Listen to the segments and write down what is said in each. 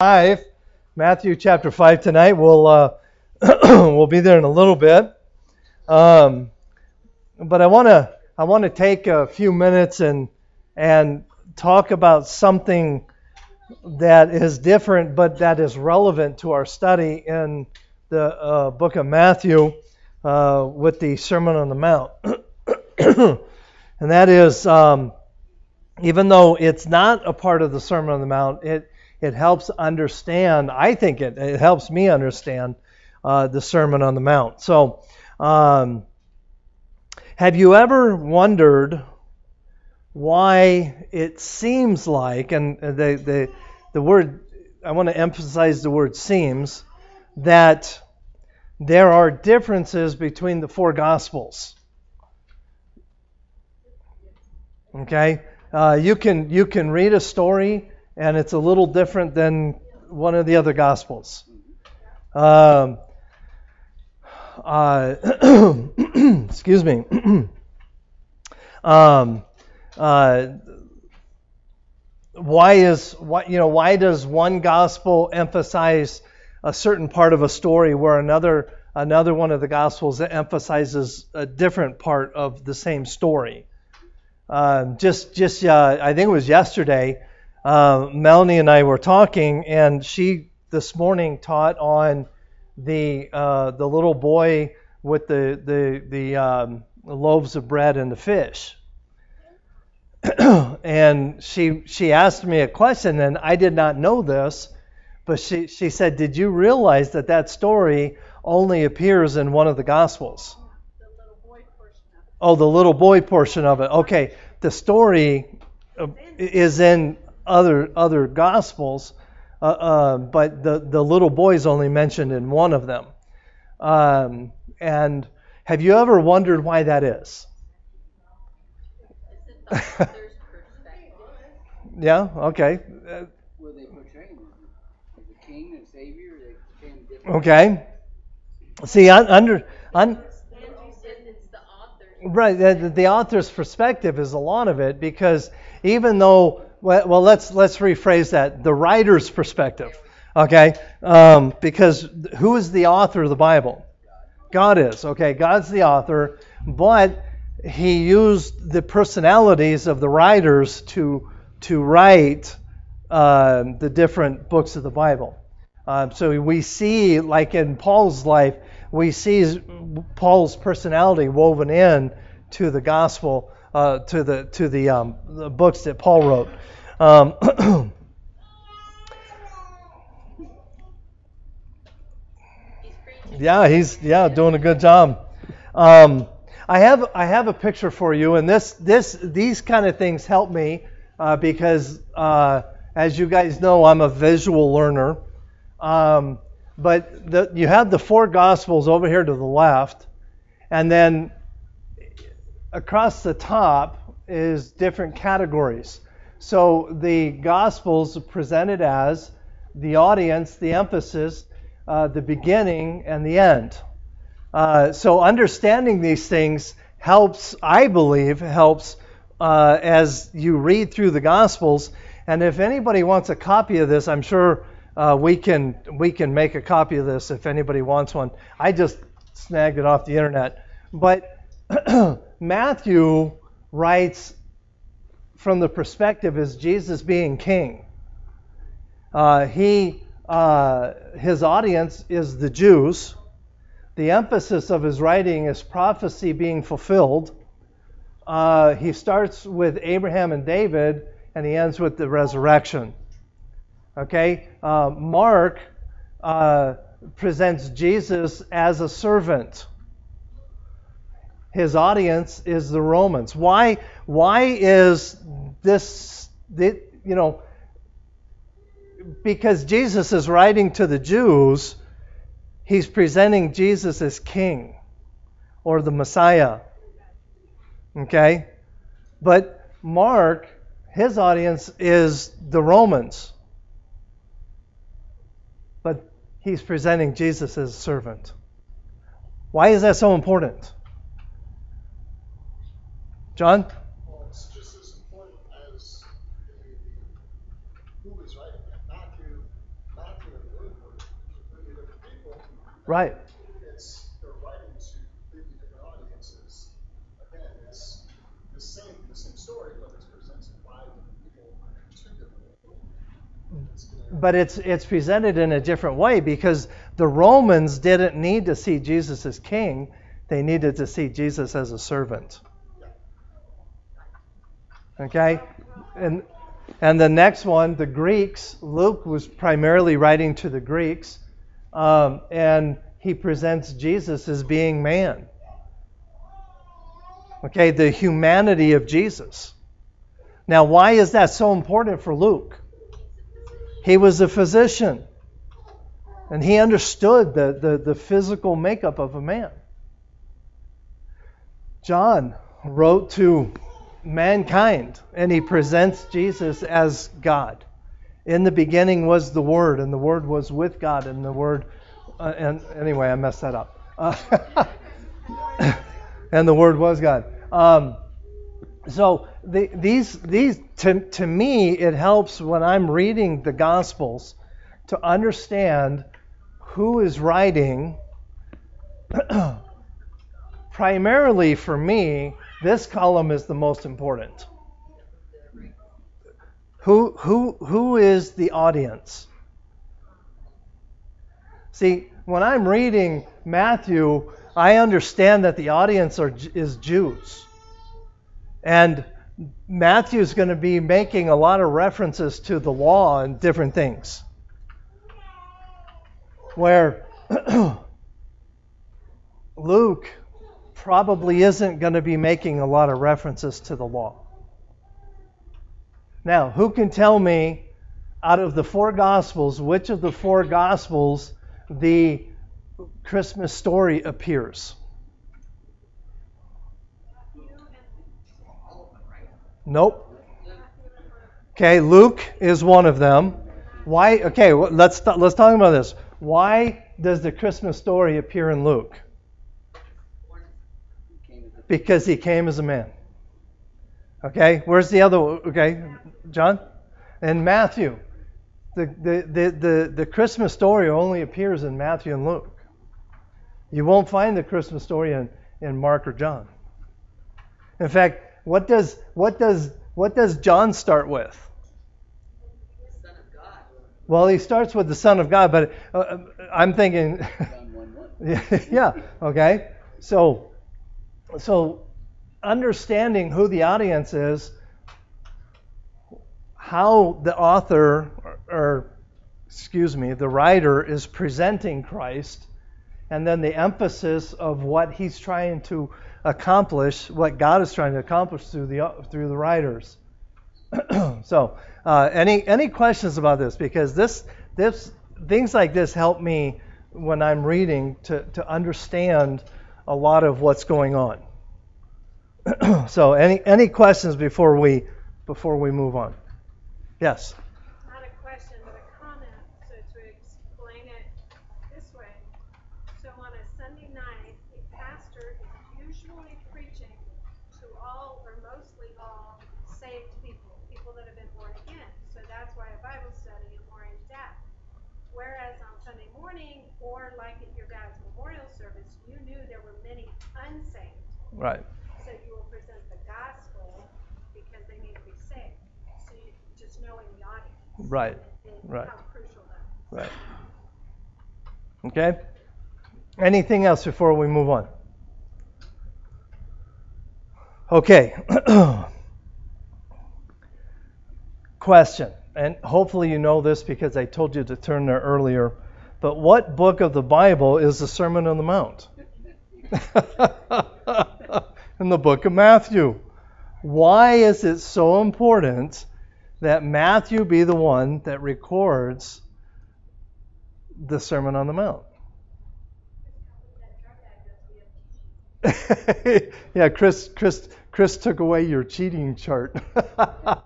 5, Matthew chapter 5 tonight. We'll, uh, we'll be there in a little bit. Um, but I want to I want to take a few minutes and and talk about something that is different but that is relevant to our study in the uh, book of Matthew uh, with the Sermon on the Mount. and that is, um, even though it's not a part of the Sermon on the Mount, it, it helps understand, I think it, it helps me understand uh, the Sermon on the Mount. So, um, have you ever wondered why it seems like, and the, the, the word, I want to emphasize the word seems, that there are differences between the four Gospels? Okay? Uh, you, can, you can read a story and it's a little different than one of the other Gospels. Um, uh, excuse me. um, uh, why is why you know why does one gospel emphasize a certain part of a story where another another one of the gospels emphasizes a different part of the same story? Uh, just just uh, I think it was yesterday. Uh, Melanie and I were talking, and she this morning taught on the uh, the little boy with the the the um, loaves of bread and the fish. and she she asked me a question, and I did not know this, but she she said, "Did you realize that that story only appears in one of the Gospels?" Oh, the little boy portion of it. Okay, the story uh, is in other other Gospels, uh, uh, but the the little boy is only mentioned in one of them. Um, and have you ever wondered why that is? yeah. Okay. Where they portray him is a king or a savior like can different Okay. See, under, un, right, the, the, author's perspective is a lot of it because even though, well, well let's let's rephrase that. The writer's perspective, okay? Um, because who is the author of the Bible? God is. Okay, God's the author, but he used the personalities of the writers to to write uh, the different books of the Bible. Um, so we see, like in Paul's life, we see Paul's personality woven in to the gospel, uh, to the to the, um, the, books that Paul wrote. Um, yeah, he's yeah doing a good job. Um, I have I have a picture for you, and this this these kind of things help me uh, because uh, as you guys know, I'm a visual learner. Um, but the, you have the four Gospels over here to the left, and then across the top is different categories. So the Gospels presented as the audience, the emphasis, uh, the beginning, and the end. Uh, so understanding these things helps, I believe, helps uh, as you read through the Gospels. And if anybody wants a copy of this, I'm sure uh, we can we can make a copy of this if anybody wants one. I just snagged it off the internet. But Matthew writes from the perspective as Jesus being king. Uh, he uh, his audience is the Jews. The emphasis of his writing is prophecy being fulfilled. Uh, he starts with Abraham and David, and he ends with the resurrection. Okay? Uh, Mark uh, presents Jesus as a servant. His audience is the Romans. Why, why is this, you know, because Jesus is writing to the Jews, he's presenting Jesus as king or the Messiah. Okay? But Mark, his audience is the Romans but he's presenting Jesus as a servant. Why is that so important? John? Well, it's just as important as who is writing it. Matthew, Right. It's they're writing to completely different audiences. Again, it's the same the same story, but it's presented by different people to different people. It's But it's it's presented in a different way because the Romans didn't need to see Jesus as king; they needed to see Jesus as a servant. Okay, and and the next one, the Greeks. Luke was primarily writing to the Greeks, um, and he presents Jesus as being man. Okay, the humanity of Jesus. Now, why is that so important for Luke? He was a physician. And he understood the, the, the, physical makeup of a man. John wrote to mankind and he presents Jesus as God. In the beginning was the Word, and the Word was with God, and the Word. Uh, and anyway, I messed that up. Uh, and the Word was God. Um, so the, these these to, to me it helps when I'm reading the Gospels to understand who is writing. Primarily for me, this column is the most important. Who who who is the audience? See, when I'm reading Matthew, I understand that the audience are, is Jews. And Matthew is going to be making a lot of references to the law and different things. Where Luke probably isn't going to be making a lot of references to the law. Now, who can tell me out of the four Gospels, which of the four Gospels the Christmas story appears? Nope. Okay, Luke is one of them. Why? Okay, let's let's talk about this. Why does the Christmas story appear in Luke? Because he came as a man. Okay, where's the other? Okay, John, and Matthew. The, the, the, the, the Christmas story only appears in Matthew and Luke. You won't find the Christmas story in, in Mark or John. In fact, what does what does what does John start with? Son of God. Well, he starts with the Son of God, but uh, I'm thinking, John 1 1. yeah, okay. So, so understanding who the audience is, how the author or, or excuse me, the writer is presenting Christ, and then the emphasis of what he's trying to accomplish, what God is trying to accomplish through the through the writers. so, uh, any any questions about this? Because this this things like this help me when I'm reading to to understand a lot of what's going on. so, any any questions before we before we move on? Yes. Not a question, but a comment. So to explain it this way, so on a Sunday night, a pastor is usually preaching to all or mostly all saved people, people that have been born again. So that's why a Bible study is more in depth. Whereas on Sunday morning, or like at your dad's memorial service, you knew there were many unsaved. Right. So you will present the gospel because they need to be saved. So you just knowing the audience. Right. Right. How crucial that is. Right. Okay. Anything else before we move on? Okay. Question. And hopefully you know this because I told you to turn there earlier. But what book of the Bible is the Sermon on the Mount? In the book of Matthew. Why is it so important that Matthew be the one that records the Sermon on the Mount? yeah, Chris, Chris, Chris took away your cheating chart.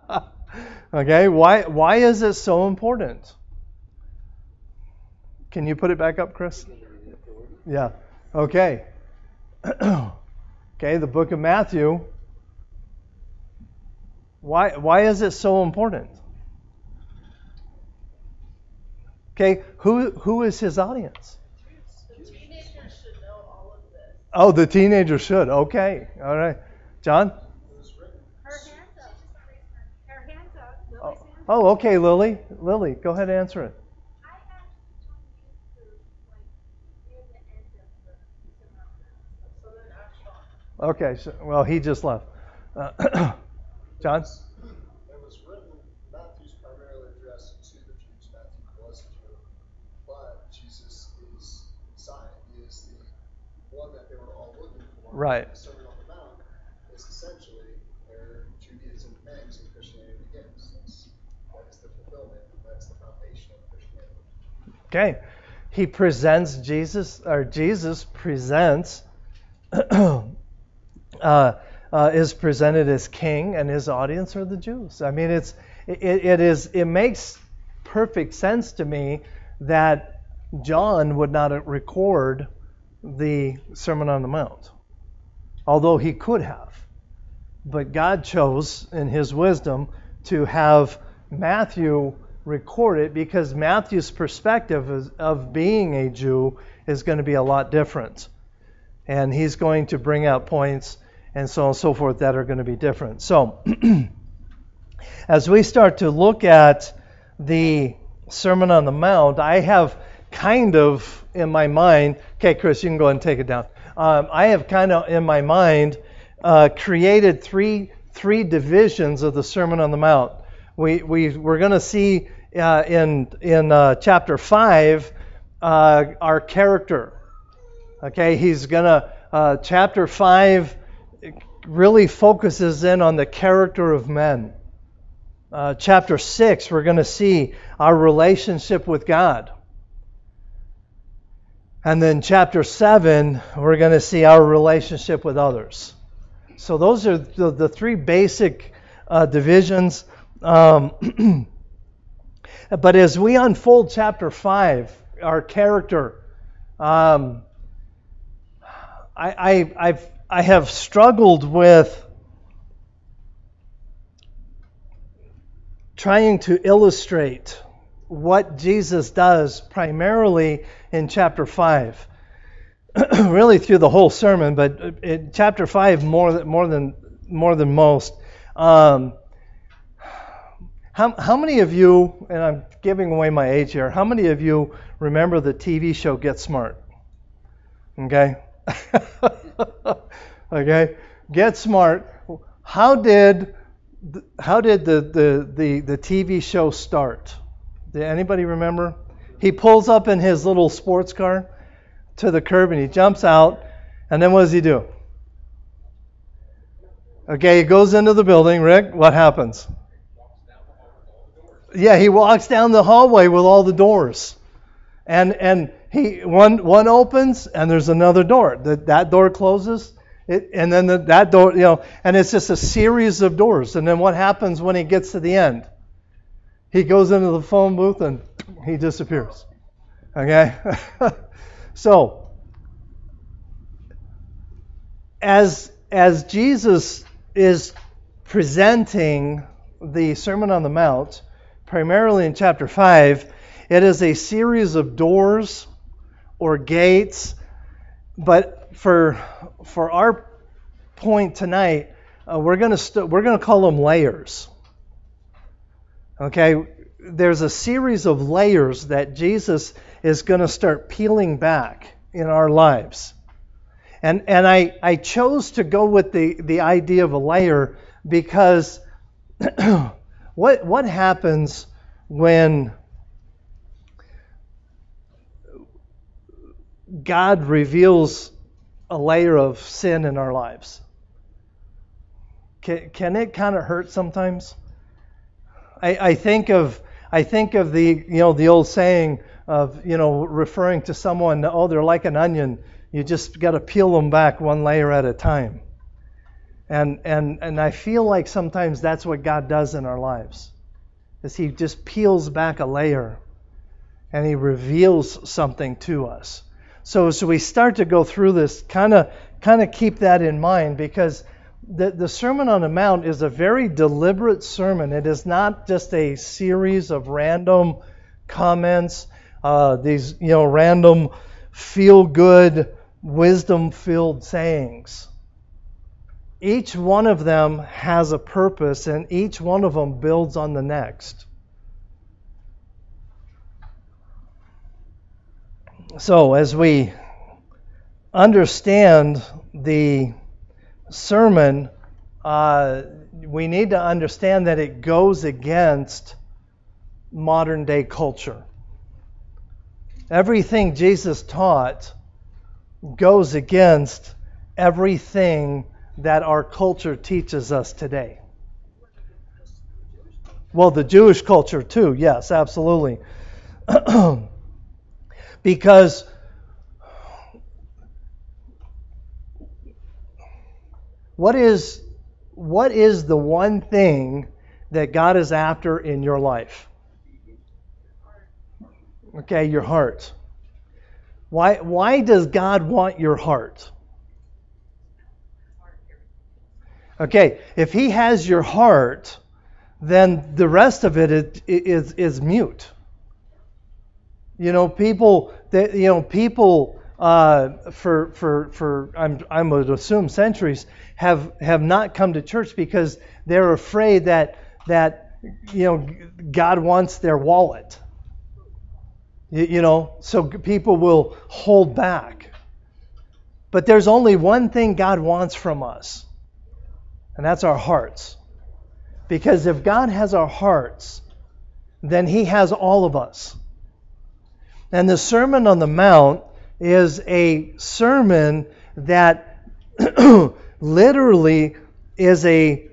okay, why, why is it so important? Can you put it back up, Chris? Yeah. Okay. okay, the book of Matthew. Why, why is it so important? Okay, who, who is his audience? Oh, the teenager should. Okay. All right. John? Oh, okay, Lily. Lily, go ahead and answer it. Okay. So, well, he just left. Uh, John? It was written, Matthew's primarily addressed to the Jews. Matthew was a Jew. But Jesus is Messiah. He is the one that they were all looking for. Right. The Sermon on the Mount is essentially where Judaism ends and Christianity begins. That's, that is the fulfillment. That's the foundation of Christianity. Okay. He presents Jesus, or Jesus presents, uh, uh, is presented as king, and his audience are the Jews. I mean, it's it, it is it makes perfect sense to me that John would not record the Sermon on the Mount, although he could have. But God chose, in his wisdom, to have Matthew record it because Matthew's perspective is, of being a Jew is going to be a lot different. And he's going to bring out points and so on and so forth that are going to be different. So, as we start to look at the Sermon on the Mount, I have kind of in my mind, okay, Chris, you can go and take it down. Um, I have kind of in my mind uh, created three three divisions of the Sermon on the Mount. We, we, we're going to see uh, in, in uh, chapter 5 uh, our character. Okay, he's going to, uh, chapter 5 really focuses in on the character of men. Uh, chapter 6, we're going to see our relationship with God. And then chapter 7, we're going to see our relationship with others. So those are the, the three basic uh, divisions. Um, but as we unfold chapter 5, our character, um, I, I, I've, I have struggled with trying to illustrate what Jesus does primarily in chapter 5. really through the whole sermon, but in chapter 5 more than, more than, more than most. Um, how, how many of you, and I'm giving away my age here, how many of you remember the TV show Get Smart? Okay? okay? Get Smart. How did how did the, the, the, the TV show start? Did anybody remember? He pulls up in his little sports car to the curb and he jumps out, and then what does he do? Okay, he goes into the building. Rick, what happens? Yeah, he walks down the hallway with all the doors, and and he one one opens and there's another door. That that door closes, it, and then the, that door, you know, and it's just a series of doors. And then what happens when he gets to the end? He goes into the phone booth and he disappears. Okay. So, as as Jesus is presenting the Sermon on the Mount, primarily in chapter 5, it is a series of doors or gates, but for for our point tonight, uh, we're going st- we're going to call them layers. Okay, there's a series of layers that Jesus is going to start peeling back in our lives. And, and I, I chose to go with the, the idea of a layer because what, what happens when God reveals a layer of sin in our lives? Can, can it kind of hurt sometimes? I, I think of I think of the you know the old saying of you know referring to someone oh they're like an onion you just got to peel them back one layer at a time and and and I feel like sometimes that's what God does in our lives is he just peels back a layer and he reveals something to us so as we start to go through this kind of kind of keep that in mind because the, the Sermon on the Mount is a very deliberate sermon. It is not just a series of random comments, uh, these you know random feel good wisdom filled sayings. Each one of them has a purpose, and each one of them builds on the next. So, as we understand the sermon, uh, we need to understand that it goes against modern day culture. Everything Jesus taught goes against everything that our culture teaches us today. Well, the Jewish culture too, yes, absolutely. because what is what is the one thing that God is after in your life? Okay, your heart. Why, why does God want your heart? Okay, if He has your heart, then the rest of it is, is, is mute. You know, people, they, you know, people uh, for for for I'm I would assume centuries have have not come to church because they're afraid that that you know God wants their wallet. You, you know, so people will hold back. But there's only one thing God wants from us, and that's our hearts. Because if God has our hearts, then He has all of us. And the Sermon on the Mount is a sermon that literally is a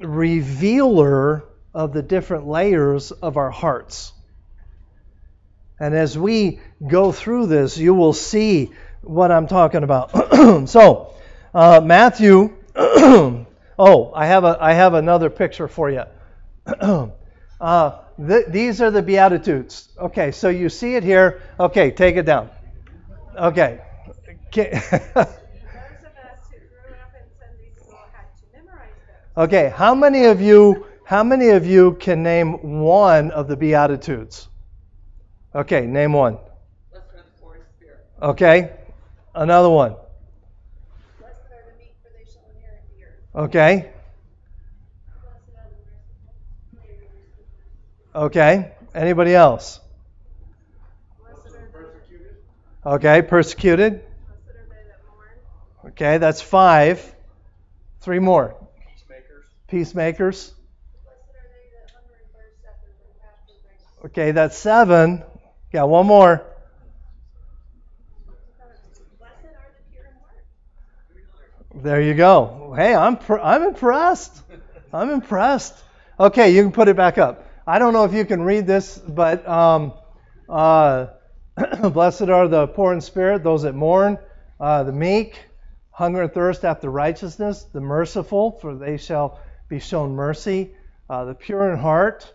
revealer of the different layers of our hearts. And as we go through this, you will see what I'm talking about. so, uh, Matthew. oh, I have a I have another picture for you. Uh, th- these are the beatitudes. Okay, so you see it here. Okay, take it down. Okay. Okay, how many of you how many of you can name one of the beatitudes? Okay, name one. Okay, another one. Okay. Okay, anybody else? Okay, persecuted. Okay, that's five. Three more. Peacemakers. Okay, that's seven. Got one more. There you go. Hey, I'm I'm impressed. I'm impressed. Okay, you can put it back up. I don't know if you can read this, but um, uh, blessed are the poor in spirit, those that mourn, uh, the meek, hunger and thirst after righteousness, the merciful, for they shall be shown mercy, uh, the pure in heart,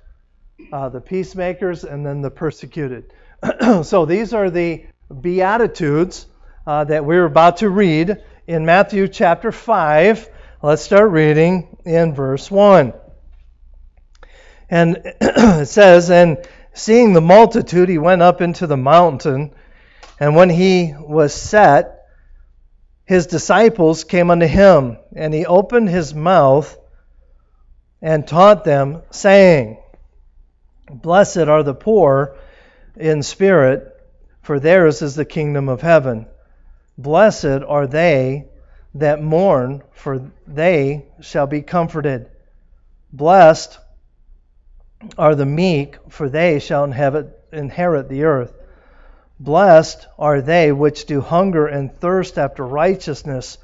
uh, the peacemakers, and then the persecuted. so these are the Beatitudes uh, that we're about to read in Matthew chapter 5. Let's start reading in verse 1. And it says, And seeing the multitude, he went up into the mountain. And when he was set, his disciples came unto him, and he opened his mouth and taught them, saying, Blessed are the poor in spirit, for theirs is the kingdom of heaven. Blessed are they that mourn, for they shall be comforted. Blessed are the meek, for they shall inherit the earth. Blessed are they which do hunger and thirst after righteousness,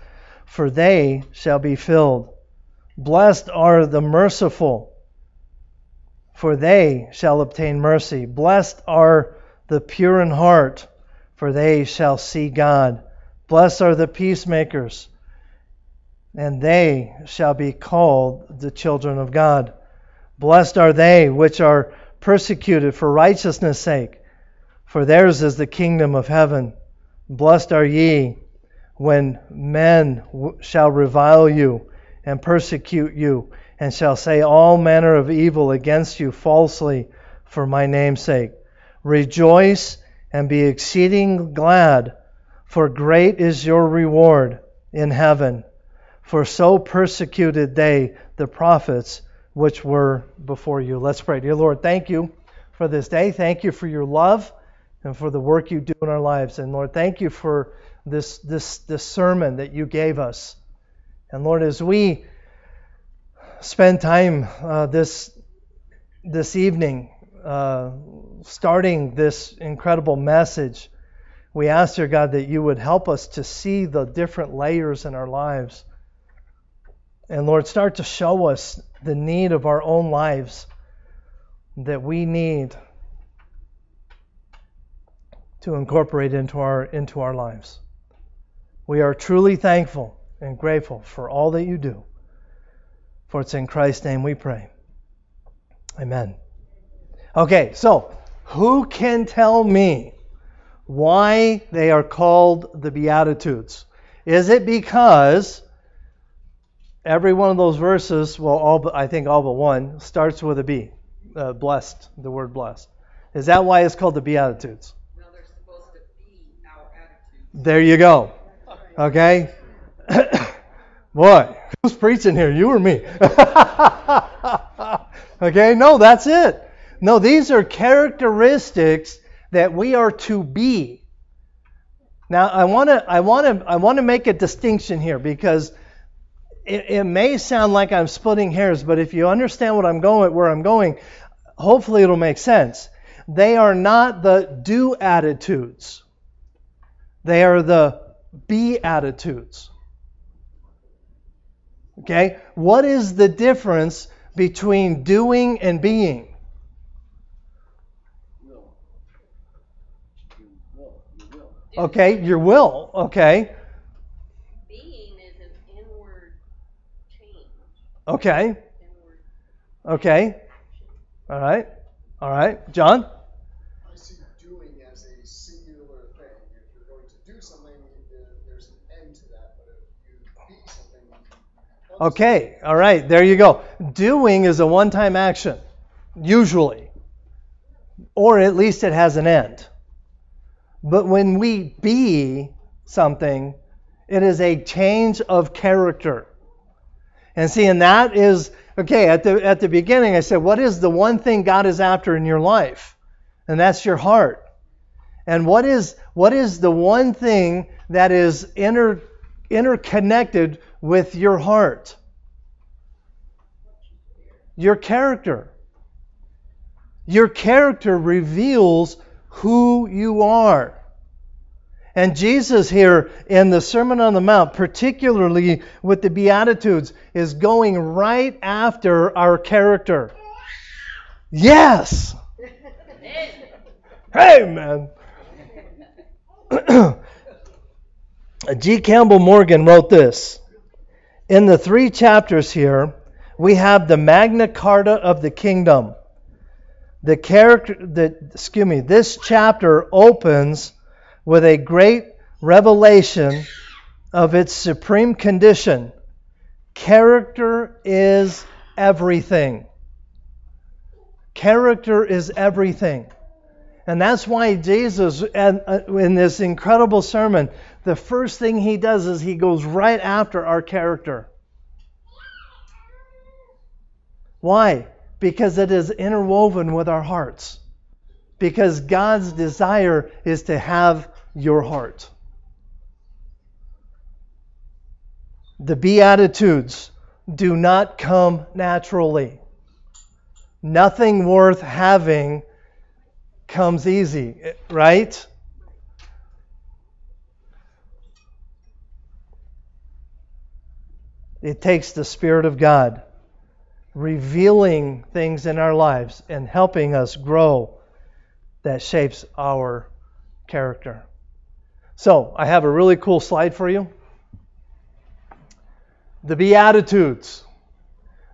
for they shall be filled. Blessed are the merciful, for they shall obtain mercy. Blessed are the pure in heart, for they shall see God. Blessed are the peacemakers, and they shall be called the children of God. Blessed are they which are persecuted for righteousness' sake, for theirs is the kingdom of heaven. Blessed are ye when men shall revile you and persecute you, and shall say all manner of evil against you falsely for my name's sake. Rejoice and be exceeding glad, for great is your reward in heaven. For so persecuted they the prophets which were before you. Let's pray. Dear Lord, thank you for this day. Thank you for your love and for the work you do in our lives. And Lord, thank you for this, this, this sermon that you gave us. And Lord, as we spend time uh, this, this evening uh, starting this incredible message, we ask, dear God, that you would help us to see the different layers in our lives. And Lord, start to show us the need of our own lives that we need to incorporate into our into our lives. We are truly thankful and grateful for all that you do. For it's in Christ's name we pray. Amen. Okay, so who can tell me why they are called the Beatitudes? Is it because every one of those verses, well, all but, I think all but one, starts with a B, uh, blessed, the word blessed. Is that why it's called the Beatitudes? No, they're supposed to be our attitude. There you go. Okay? Boy, who's preaching here? You or me? okay? No, that's it. No, these are characteristics that we are to be. Now, I want to I want to I want to make a distinction here because it, it may sound like I'm splitting hairs, but if you understand what I'm going where I'm going, hopefully it'll make sense. They are not the do attitudes. They are the be attitudes. Okay? What is the difference between doing and being? Will. You will. You will. Okay, your will. Okay. Being is an inward change. Okay. Okay. All right. All right. John? I see doing as a singular thing. If you're going to do something, there's an end to that. But if you be something, Okay. All right. There you go. Doing is a one time action, usually, or at least it has an end. But when we be something, it is a change of character. And see, and that is okay. At the at the beginning, I said, what is the one thing God is after in your life? And that's your heart. And what is what is the one thing that is inter, interconnected with your heart? Your character. Your character reveals who you are. And Jesus here in the Sermon on the Mount, particularly with the Beatitudes, is going right after our character. Yes! Hey, man! G. Campbell Morgan wrote this. In the three chapters here, we have the Magna Carta of the kingdom. The character, the, excuse me, this chapter opens with a great revelation of its supreme condition. Character is everything. Character is everything. And that's why Jesus, uh, in this incredible sermon, the first thing he does is he goes right after our character. Why? Because it is interwoven with our hearts. Because God's desire is to have your heart. The Beatitudes do not come naturally. Nothing worth having comes easy, right? It takes the Spirit of God revealing things in our lives and helping us grow that shapes our character. So, I have a really cool slide for you. The Beatitudes.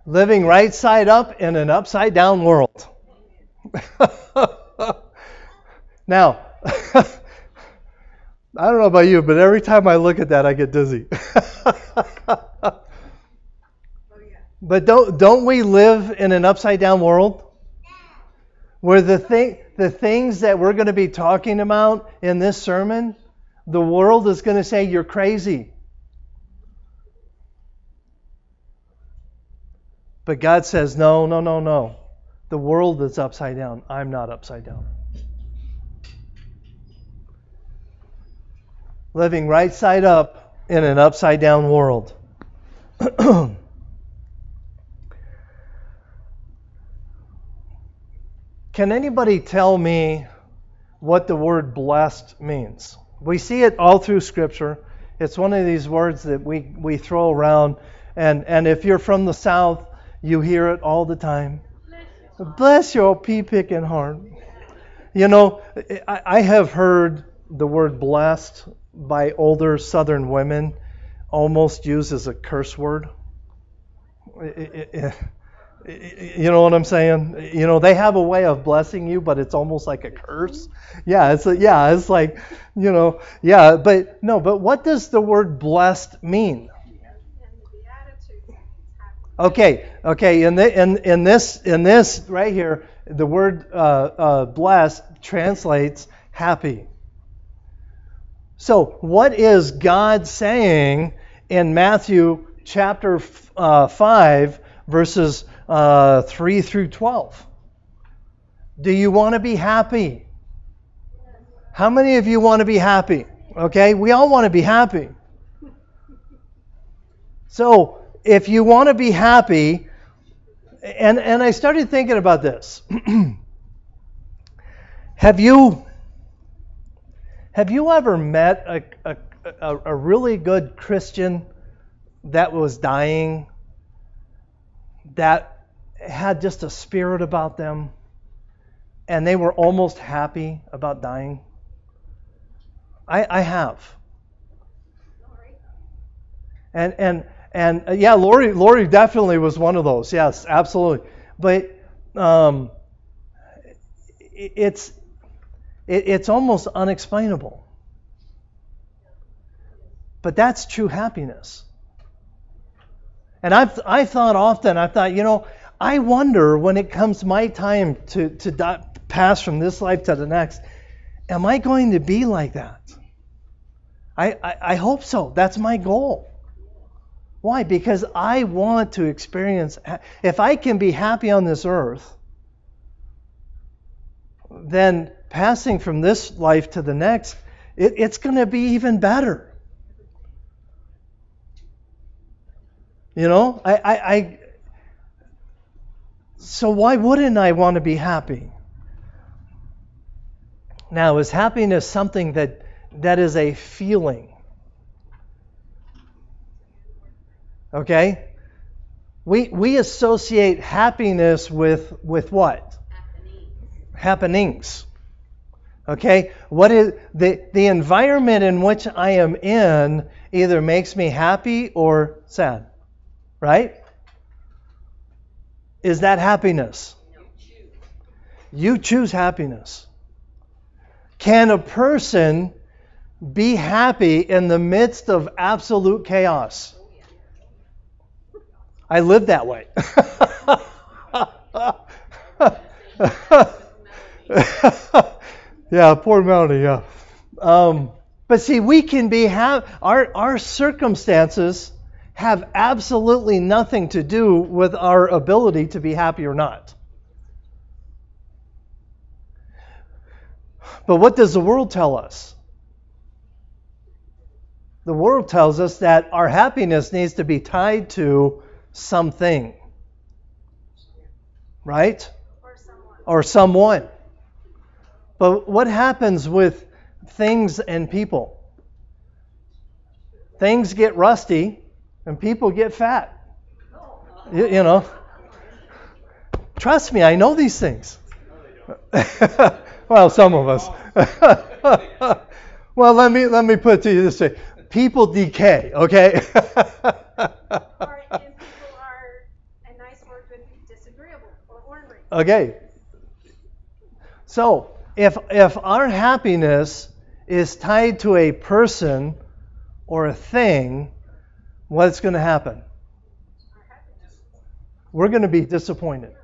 Living right side up in an upside down world. now, I don't know about you, but every time I look at that, I get dizzy. But don't don't we live in an upside down world? Where the thing the things that we're going to be talking about in this sermon the world is going to say you're crazy. But God says, no, no, no, no. The world is upside down. I'm not upside down. Living right side up in an upside down world. Can anybody tell me what the word blessed means? We see it all through Scripture. It's one of these words that we, we throw around. And, and if you're from the South, you hear it all the time. Bless your pea picking heart. You know, I, I have heard the word blessed by older Southern women almost used as a curse word. It, it, you know what I'm saying? You know, they have a way of blessing you, but it's almost like a curse. Yeah, it's a, yeah, it's like, you know, yeah, but no, but what does the word blessed mean? Okay, okay, in, the, in, in this in this right here, the word uh, uh, blessed translates happy. So, what is God saying in Matthew chapter uh, 5, verses uh, 3 through 12. Do you want to be happy? How many of you want to be happy? Okay, we all want to be happy. So, if you want to be happy, and, and I started thinking about this. have you have you ever met a, a, a, a really good Christian that was dying that had just a spirit about them and they were almost happy about dying? I, I have. And and and uh, yeah, Lori Lori definitely was one of those. Yes, absolutely. But um, it, it's it, it's almost unexplainable. But that's true happiness. And I've I thought often, I thought, you know, I wonder when it comes my time to, to die, pass from this life to the next, am I going to be like that? I, I, I hope so. That's my goal. Why? Because I want to experience, if I can be happy on this earth, then passing from this life to the next, it, it's going to be even better. You know, I, I, I, so why wouldn't I want to be happy? Now, is happiness something that that is a feeling? Okay? We we associate happiness with with what? Happenings. Happenings. Okay? What is the the environment in which I am in either makes me happy or sad right? Is that happiness? You choose happiness. Can a person be happy in the midst of absolute chaos? I live that way. yeah, poor Melanie, yeah. Um, but see, we can be have our our circumstances have absolutely nothing to do with our ability to be happy or not. But what does the world tell us? The world tells us that our happiness needs to be tied to something. Right? Or someone. Or someone. But what happens with things and people? Things get rusty and people get fat. You, you know. Trust me, I know these things. well, some of us. well, let me let me put it to you this way: people decay. Okay. or if people are, a nice word would be disagreeable or ornery. Okay. So if if our happiness is tied to a person or a thing, what's going to happen? We're going to be disappointed.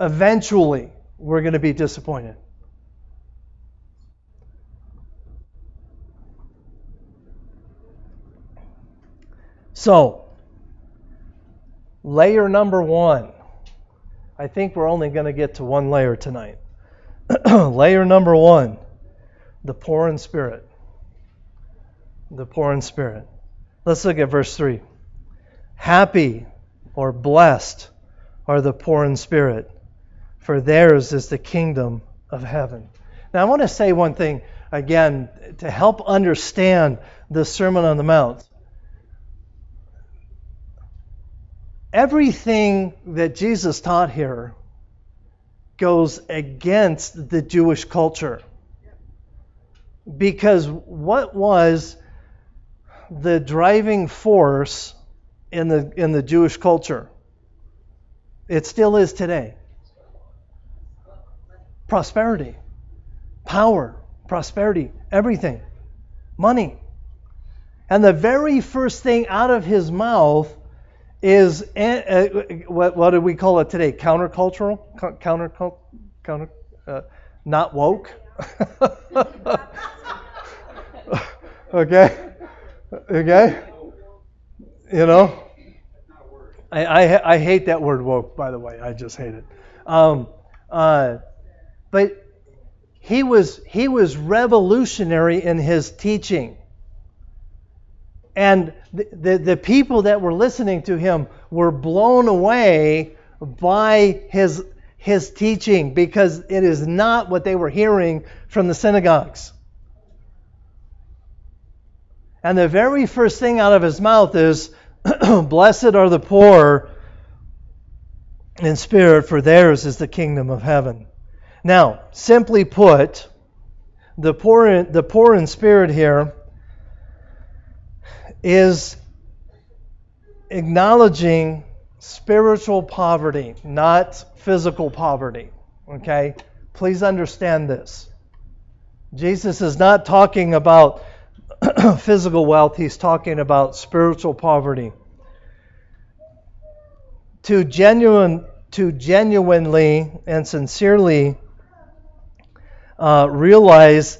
Eventually, we're going to be disappointed. So, layer number one. I think we're only going to get to one layer tonight. layer number one the poor in spirit. The poor in spirit. Let's look at verse 3. Happy or blessed are the poor in spirit, for theirs is the kingdom of heaven. Now, I want to say one thing again to help understand the Sermon on the Mount. Everything that Jesus taught here goes against the Jewish culture. Because what was the driving force in the, in the Jewish culture? It still is today. Prosperity, power, prosperity, everything, money. And the very first thing out of his mouth is uh, what, what do we call it today? Countercultural, counter, counter, uh, not woke. okay, okay. You know, I, I, I hate that word woke. By the way, I just hate it. Um, uh, but he was he was revolutionary in his teaching. And the, the, the, people that were listening to him were blown away by his, his teaching because it is not what they were hearing from the synagogues. And the very first thing out of his mouth is, Blessed are the poor in spirit, for theirs is the kingdom of heaven. Now, simply put, the poor in, the poor in spirit here is acknowledging spiritual poverty, not physical poverty. Okay? Please understand this. Jesus is not talking about physical wealth, he's talking about spiritual poverty. To genuine to genuinely and sincerely uh, realize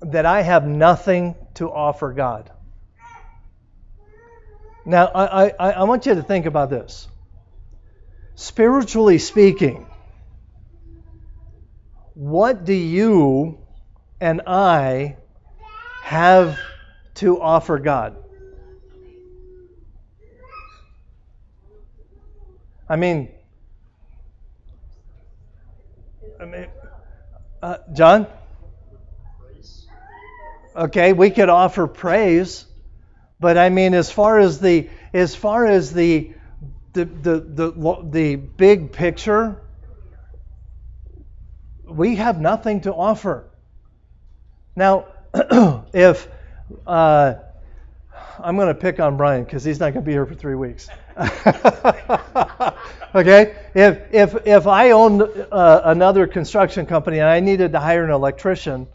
that I have nothing to offer God. Now, I, I, I want you to think about this. Spiritually speaking, what do you and I have to offer God? I mean, I mean, uh, John? Okay, we could offer praise, but I mean, as far as the as far as the the the the, the big picture, we have nothing to offer. Now, if uh, I'm going to pick on Brian because he's not going to be here for three weeks. okay, if if if I owned uh, another construction company and I needed to hire an electrician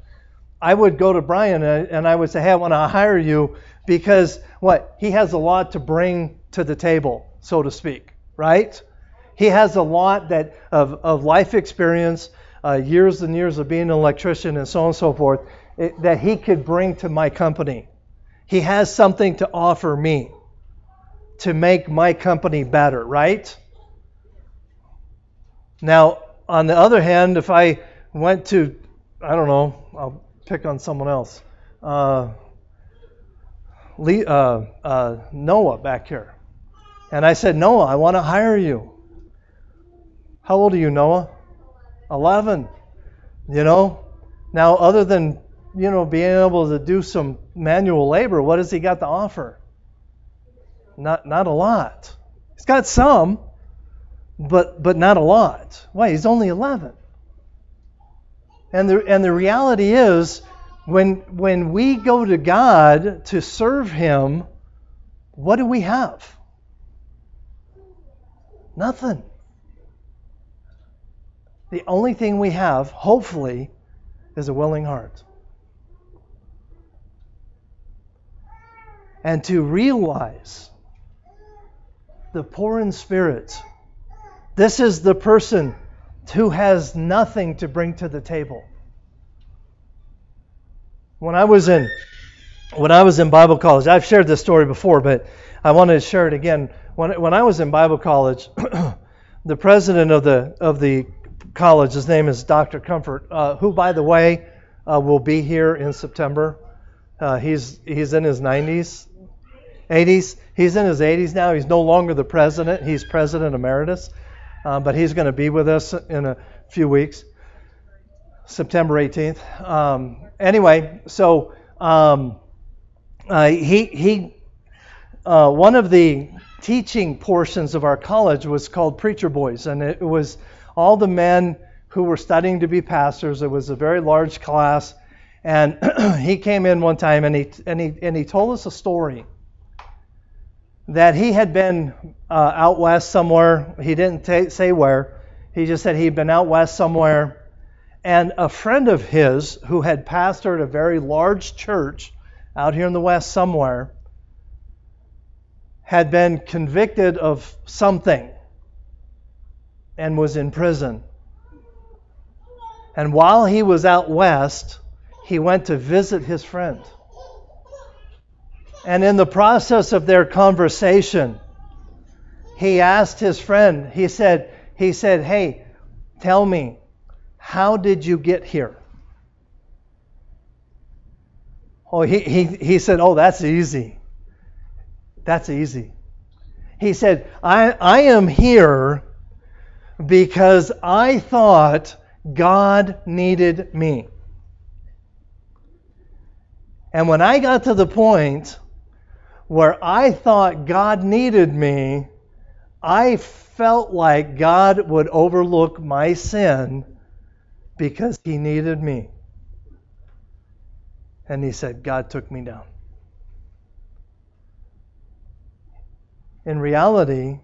I would go to Brian and I would say, hey, I want to hire you because what? He has a lot to bring to the table, so to speak, right? He has a lot that of, of life experience, uh, years and years of being an electrician and so on and so forth, that he could bring to my company. He has something to offer me to make my company better, right? Now, on the other hand, if I went to, I don't know, I'll pick on someone else. Uh, Lee, uh, uh, Noah back here. And I said, Noah, I want to hire you. How old are you, Noah? 11. You know? Now, other than, you know, being able to do some manual labor, what has he got to offer? Not, not a lot. He's got some, but, but not a lot. Why? He's only 11. And the, and the reality is, when, when we go to God to serve Him, what do we have? Nothing. The only thing we have, hopefully, is a willing heart. And to realize the poor in spirit, this is the person who has nothing to bring to the table. When I was in when I was in Bible college, I've shared this story before, but I wanted to share it again. When, when I was in Bible college, the president of the of the college, his name is Dr. Comfort, uh, who, by the way, uh, will be here in September. Uh, he's he's in his 90s, 80s. He's in his 80s now. He's no longer the president. He's president emeritus, uh, but he's going to be with us in a few weeks, September 18th. Um, anyway, so um, uh, he he uh, one of the teaching portions of our college was called Preacher Boys, and it was all the men who were studying to be pastors. It was a very large class, and he came in one time and he and he and he told us a story that he had been uh, out west somewhere. He didn't t- say where. He just said he'd been out west somewhere, and a friend of his who had pastored a very large church out here in the west somewhere had been convicted of something and was in prison. And while he was out west, he went to visit his friend. And in the process of their conversation, he asked his friend, he said, he said, "Hey, tell me, how did you get here?" Oh, he, he, he said, Oh, that's easy. That's easy. He said, I, I am here because I thought God needed me. And when I got to the point where I thought God needed me, I felt like God would overlook my sin because He needed me. And he said, God took me down. In reality,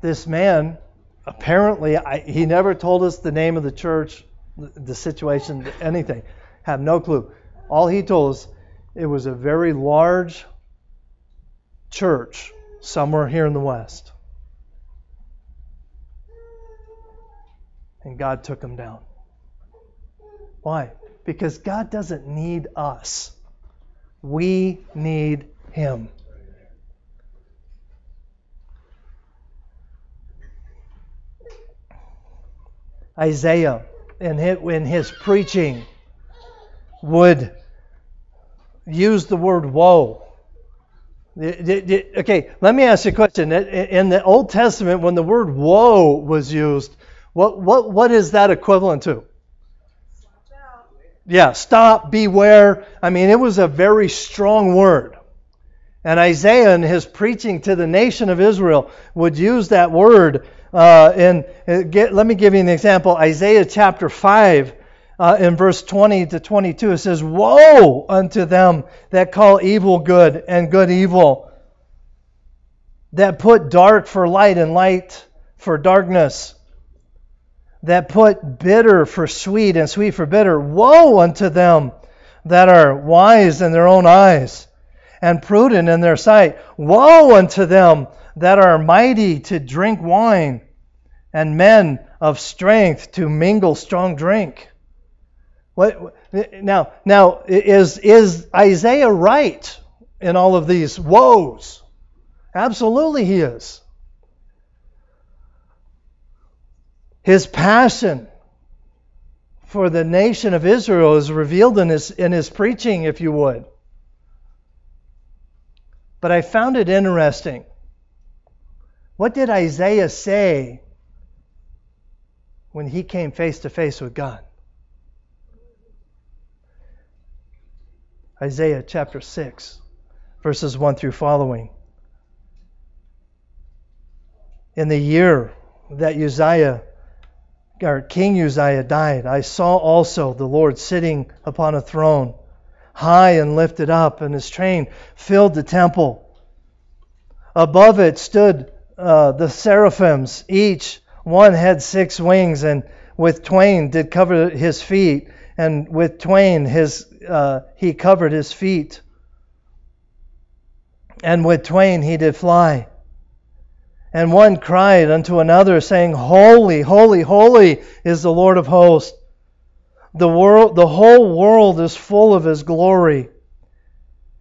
this man, apparently, I, he never told us the name of the church, the, the situation, anything. Have no clue. All he told us, it was a very large church somewhere here in the West. And God took him down. Why? Because God doesn't need us, we need Him. Isaiah, in his, preaching, would use the word woe. Okay, let me ask you a question. In the Old Testament, when the word woe was used, what, what, what is that equivalent to? Yeah, stop, beware. I mean, it was a very strong word. And Isaiah, in his preaching to the nation of Israel, would use that word. Uh, and uh, get, let me give you an example. Isaiah chapter 5, uh, in verse 20 to 22, it says, Woe unto them that call evil good and good evil, that put dark for light and light for darkness that put bitter for sweet and sweet for bitter. Woe unto them that are wise in their own eyes and prudent in their sight. Woe unto them that are mighty to drink wine and men of strength to mingle strong drink. What, now, now is, is Isaiah right in all of these woes? Absolutely, he is. His passion for the nation of Israel is revealed in his, in his preaching, if you would. But I found it interesting. What did Isaiah say when he came face to face with God? Isaiah chapter 6, verses 1 through following. In the year that Uzziah or King Uzziah died, I saw also the Lord sitting upon a throne, high and lifted up, and his train filled the temple. Above it stood uh, the seraphims, each one had six wings, and with twain did cover his feet, and with twain his uh, he covered his feet, and with twain he did fly. And one cried unto another, saying, Holy, holy, holy is the Lord of hosts. The, world, the whole world is full of his glory.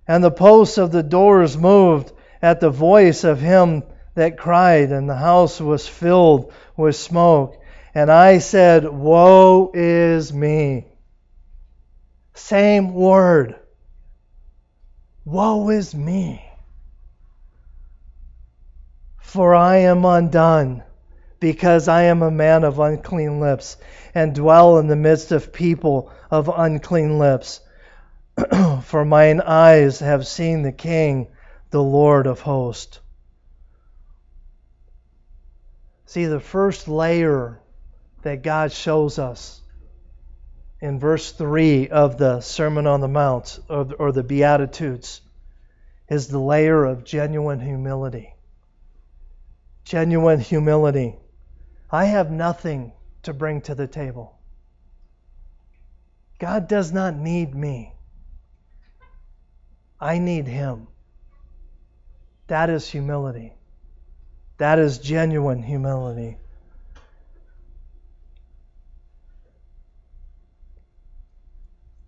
And the posts of the doors moved at the voice of him that cried, and the house was filled with smoke. And I said, Woe is me. Same word. Woe is me. For I am undone, because I am a man of unclean lips, and dwell in the midst of people of unclean lips. For mine eyes have seen the King, the Lord of hosts. See, the first layer that God shows us in verse 3 of the Sermon on the Mount or, or the Beatitudes is the layer of genuine humility. Genuine humility. I have nothing to bring to the table. God does not need me. I need Him. That is humility. That is genuine humility.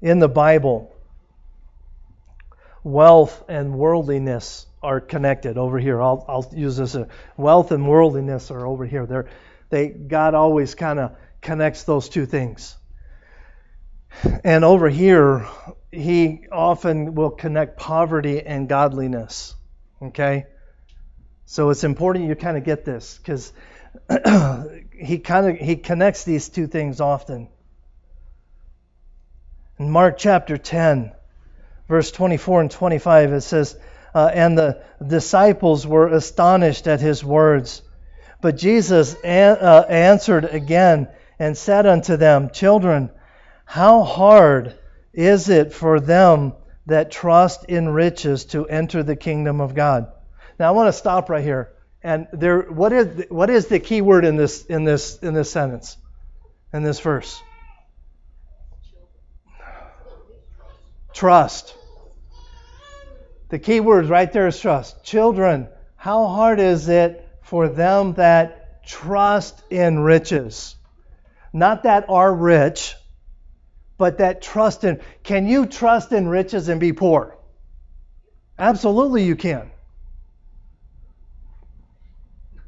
In the Bible, wealth and worldliness are connected over here. I'll, I'll use this. Uh, wealth and worldliness are over here. They're, they God always kind of connects those two things. And over here, he often will connect poverty and godliness. Okay? So it's important you kind of get this because he kind of he connects these two things often. In Mark chapter 10, verse 24 and 25, it says, uh, And the disciples were astonished at his words. But Jesus an- uh, answered again and said unto them, Children, how hard is it for them that trust in riches to enter the kingdom of God? Now I want to stop right here. And there, what is what is the key word in this in this in this sentence, in this verse? Trust. The key word right there is trust. Children, how hard is it for them that trust in riches? Not that are rich, but that trust in. Can you trust in riches and be poor? Absolutely, you can.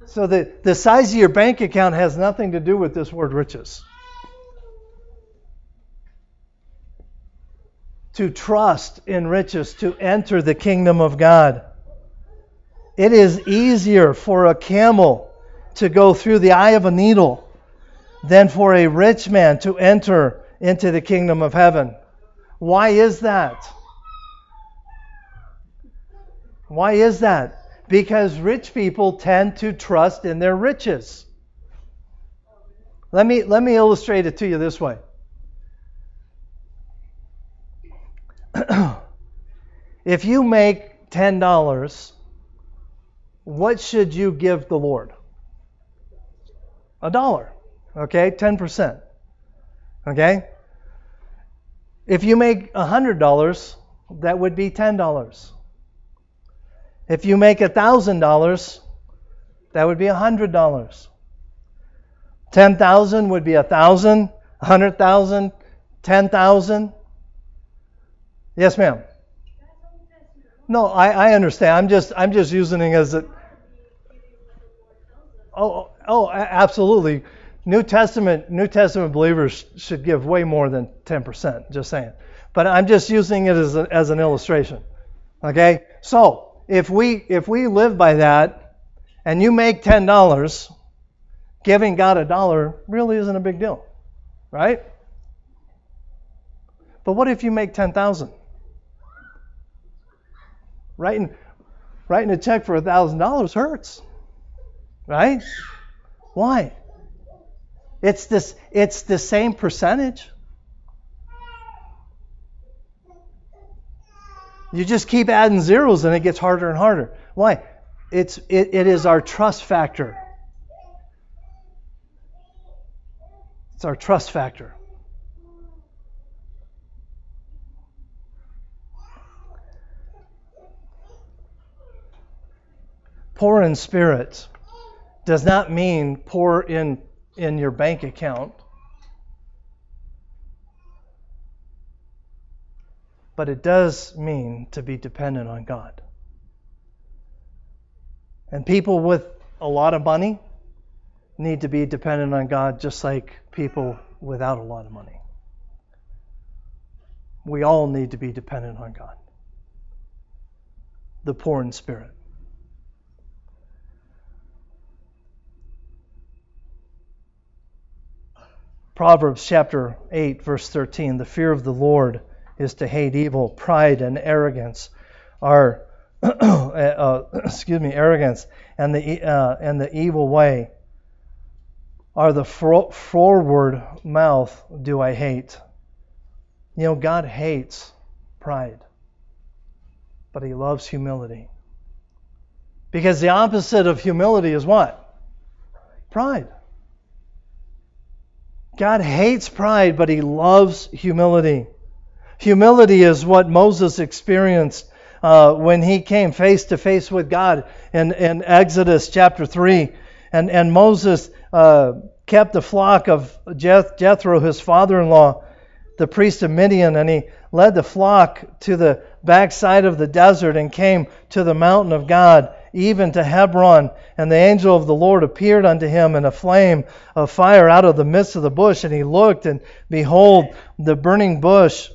So the, the size of your bank account has nothing to do with this word riches. To trust in riches, to enter the kingdom of God. It is easier for a camel to go through the eye of a needle than for a rich man to enter into the kingdom of heaven. Why is that? Why is that? Because rich people tend to trust in their riches. Let me, let me illustrate it to you this way. if you make $10, what should you give the Lord? A dollar. Okay, 10%. Okay? If you make $100, that would be $10. If you make $1,000, that would be $100. 10,000 would be 1,000, 100,000, 10,000. Yes, ma'am. No, I, I understand. I'm just I'm just using it as a. Oh, oh, absolutely. New Testament New Testament believers should give way more than 10%. Just saying. But I'm just using it as, a, as an illustration. Okay. So if we if we live by that, and you make ten dollars, giving God a dollar really isn't a big deal, right? But what if you make ten thousand? Writing writing a check for a thousand dollars hurts, right? Why? It's this it's the same percentage. You just keep adding zeros and it gets harder and harder. Why? It's, it, it is our trust factor. It's our trust factor. Poor in spirit does not mean poor in, in your bank account. but it does mean to be dependent on God. And people with a lot of money need to be dependent on God just like people without a lot of money. We all need to be dependent on God. The poor in spirit. Proverbs chapter 8, verse 13 The fear of the Lord is to hate evil, pride and arrogance are, uh, excuse me, arrogance and the, uh, and the evil way are the forward mouth do I hate. You know, God hates pride, but He loves humility. Because the opposite of humility is what? Pride. God hates pride, but he loves humility. Humility is what Moses experienced uh, when he came face to face with God in, in Exodus chapter 3. And, and Moses uh, kept the flock of Jeth, Jethro, his father in law, the priest of Midian, and he led the flock to the backside of the desert and came to the mountain of God even to Hebron. And the angel of the Lord appeared unto him in a flame of fire out of the midst of the bush. And he looked, and behold, the burning bush,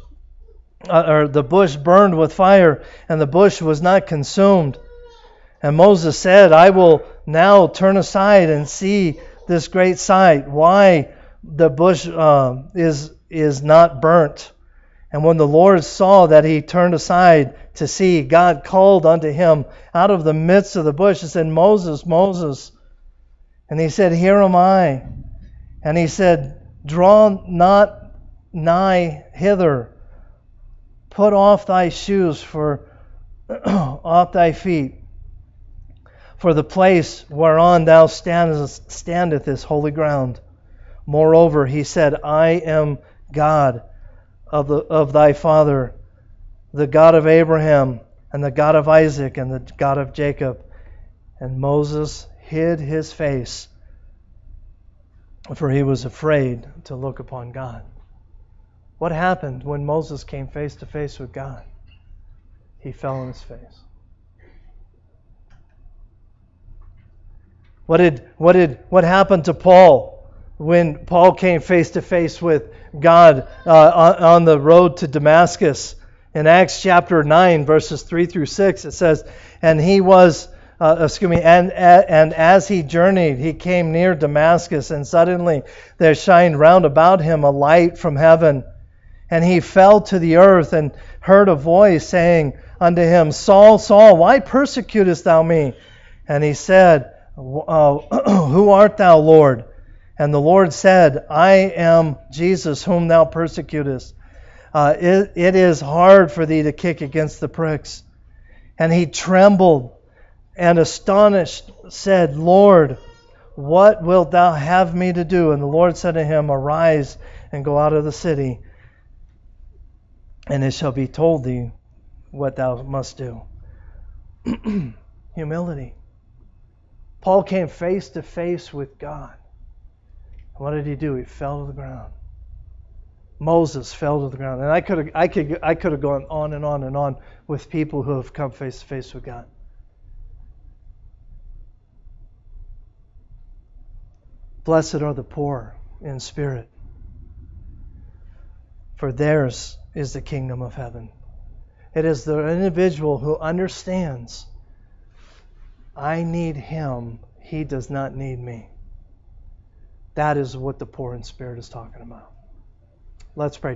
uh, or the bush burned with fire, and the bush was not consumed. And Moses said, I will now turn aside and see this great sight, why the bush uh, is, is not burnt. And when the Lord saw that he turned aside to see, God called unto him out of the midst of the bush and said, Moses, Moses. And he said, Here am I. And he said, Draw not nigh hither. Put off thy shoes for off thy feet. For the place whereon thou standest, standeth is holy ground. Moreover, he said, I am God of, the, of thy father, the God of Abraham, and the God of Isaac, and the God of Jacob. And Moses hid his face, for he was afraid to look upon God. What happened when Moses came face to face with God? He fell on his face. What did what did what happened to Paul when Paul came face to face with God uh, on the road to Damascus. In Acts chapter 9, verses 3 through 6, it says, And he was, uh, excuse me, and, and as he journeyed, he came near Damascus, and suddenly there shined round about him a light from heaven. And he fell to the earth and heard a voice saying unto him, Saul, Saul, why persecutest thou me? And he said, uh, Who art thou, Lord? And the Lord said, I am Jesus whom thou persecutest. Uh, it, it is hard for thee to kick against the pricks. And he trembled and astonished said, Lord, what wilt thou have me to do? And the Lord said to him, Arise and go out of the city, and it shall be told thee what thou must do. Humility. Paul came face to face with God. What did he do? He fell to the ground. Moses fell to the ground. And I could have, I could, I could have gone on and on and on with people who have come face to face with God. Blessed are the poor in spirit, for theirs is the kingdom of heaven. It is the individual who understands I need him, he does not need me. That is what the poor in spirit is talking about. Let's pray.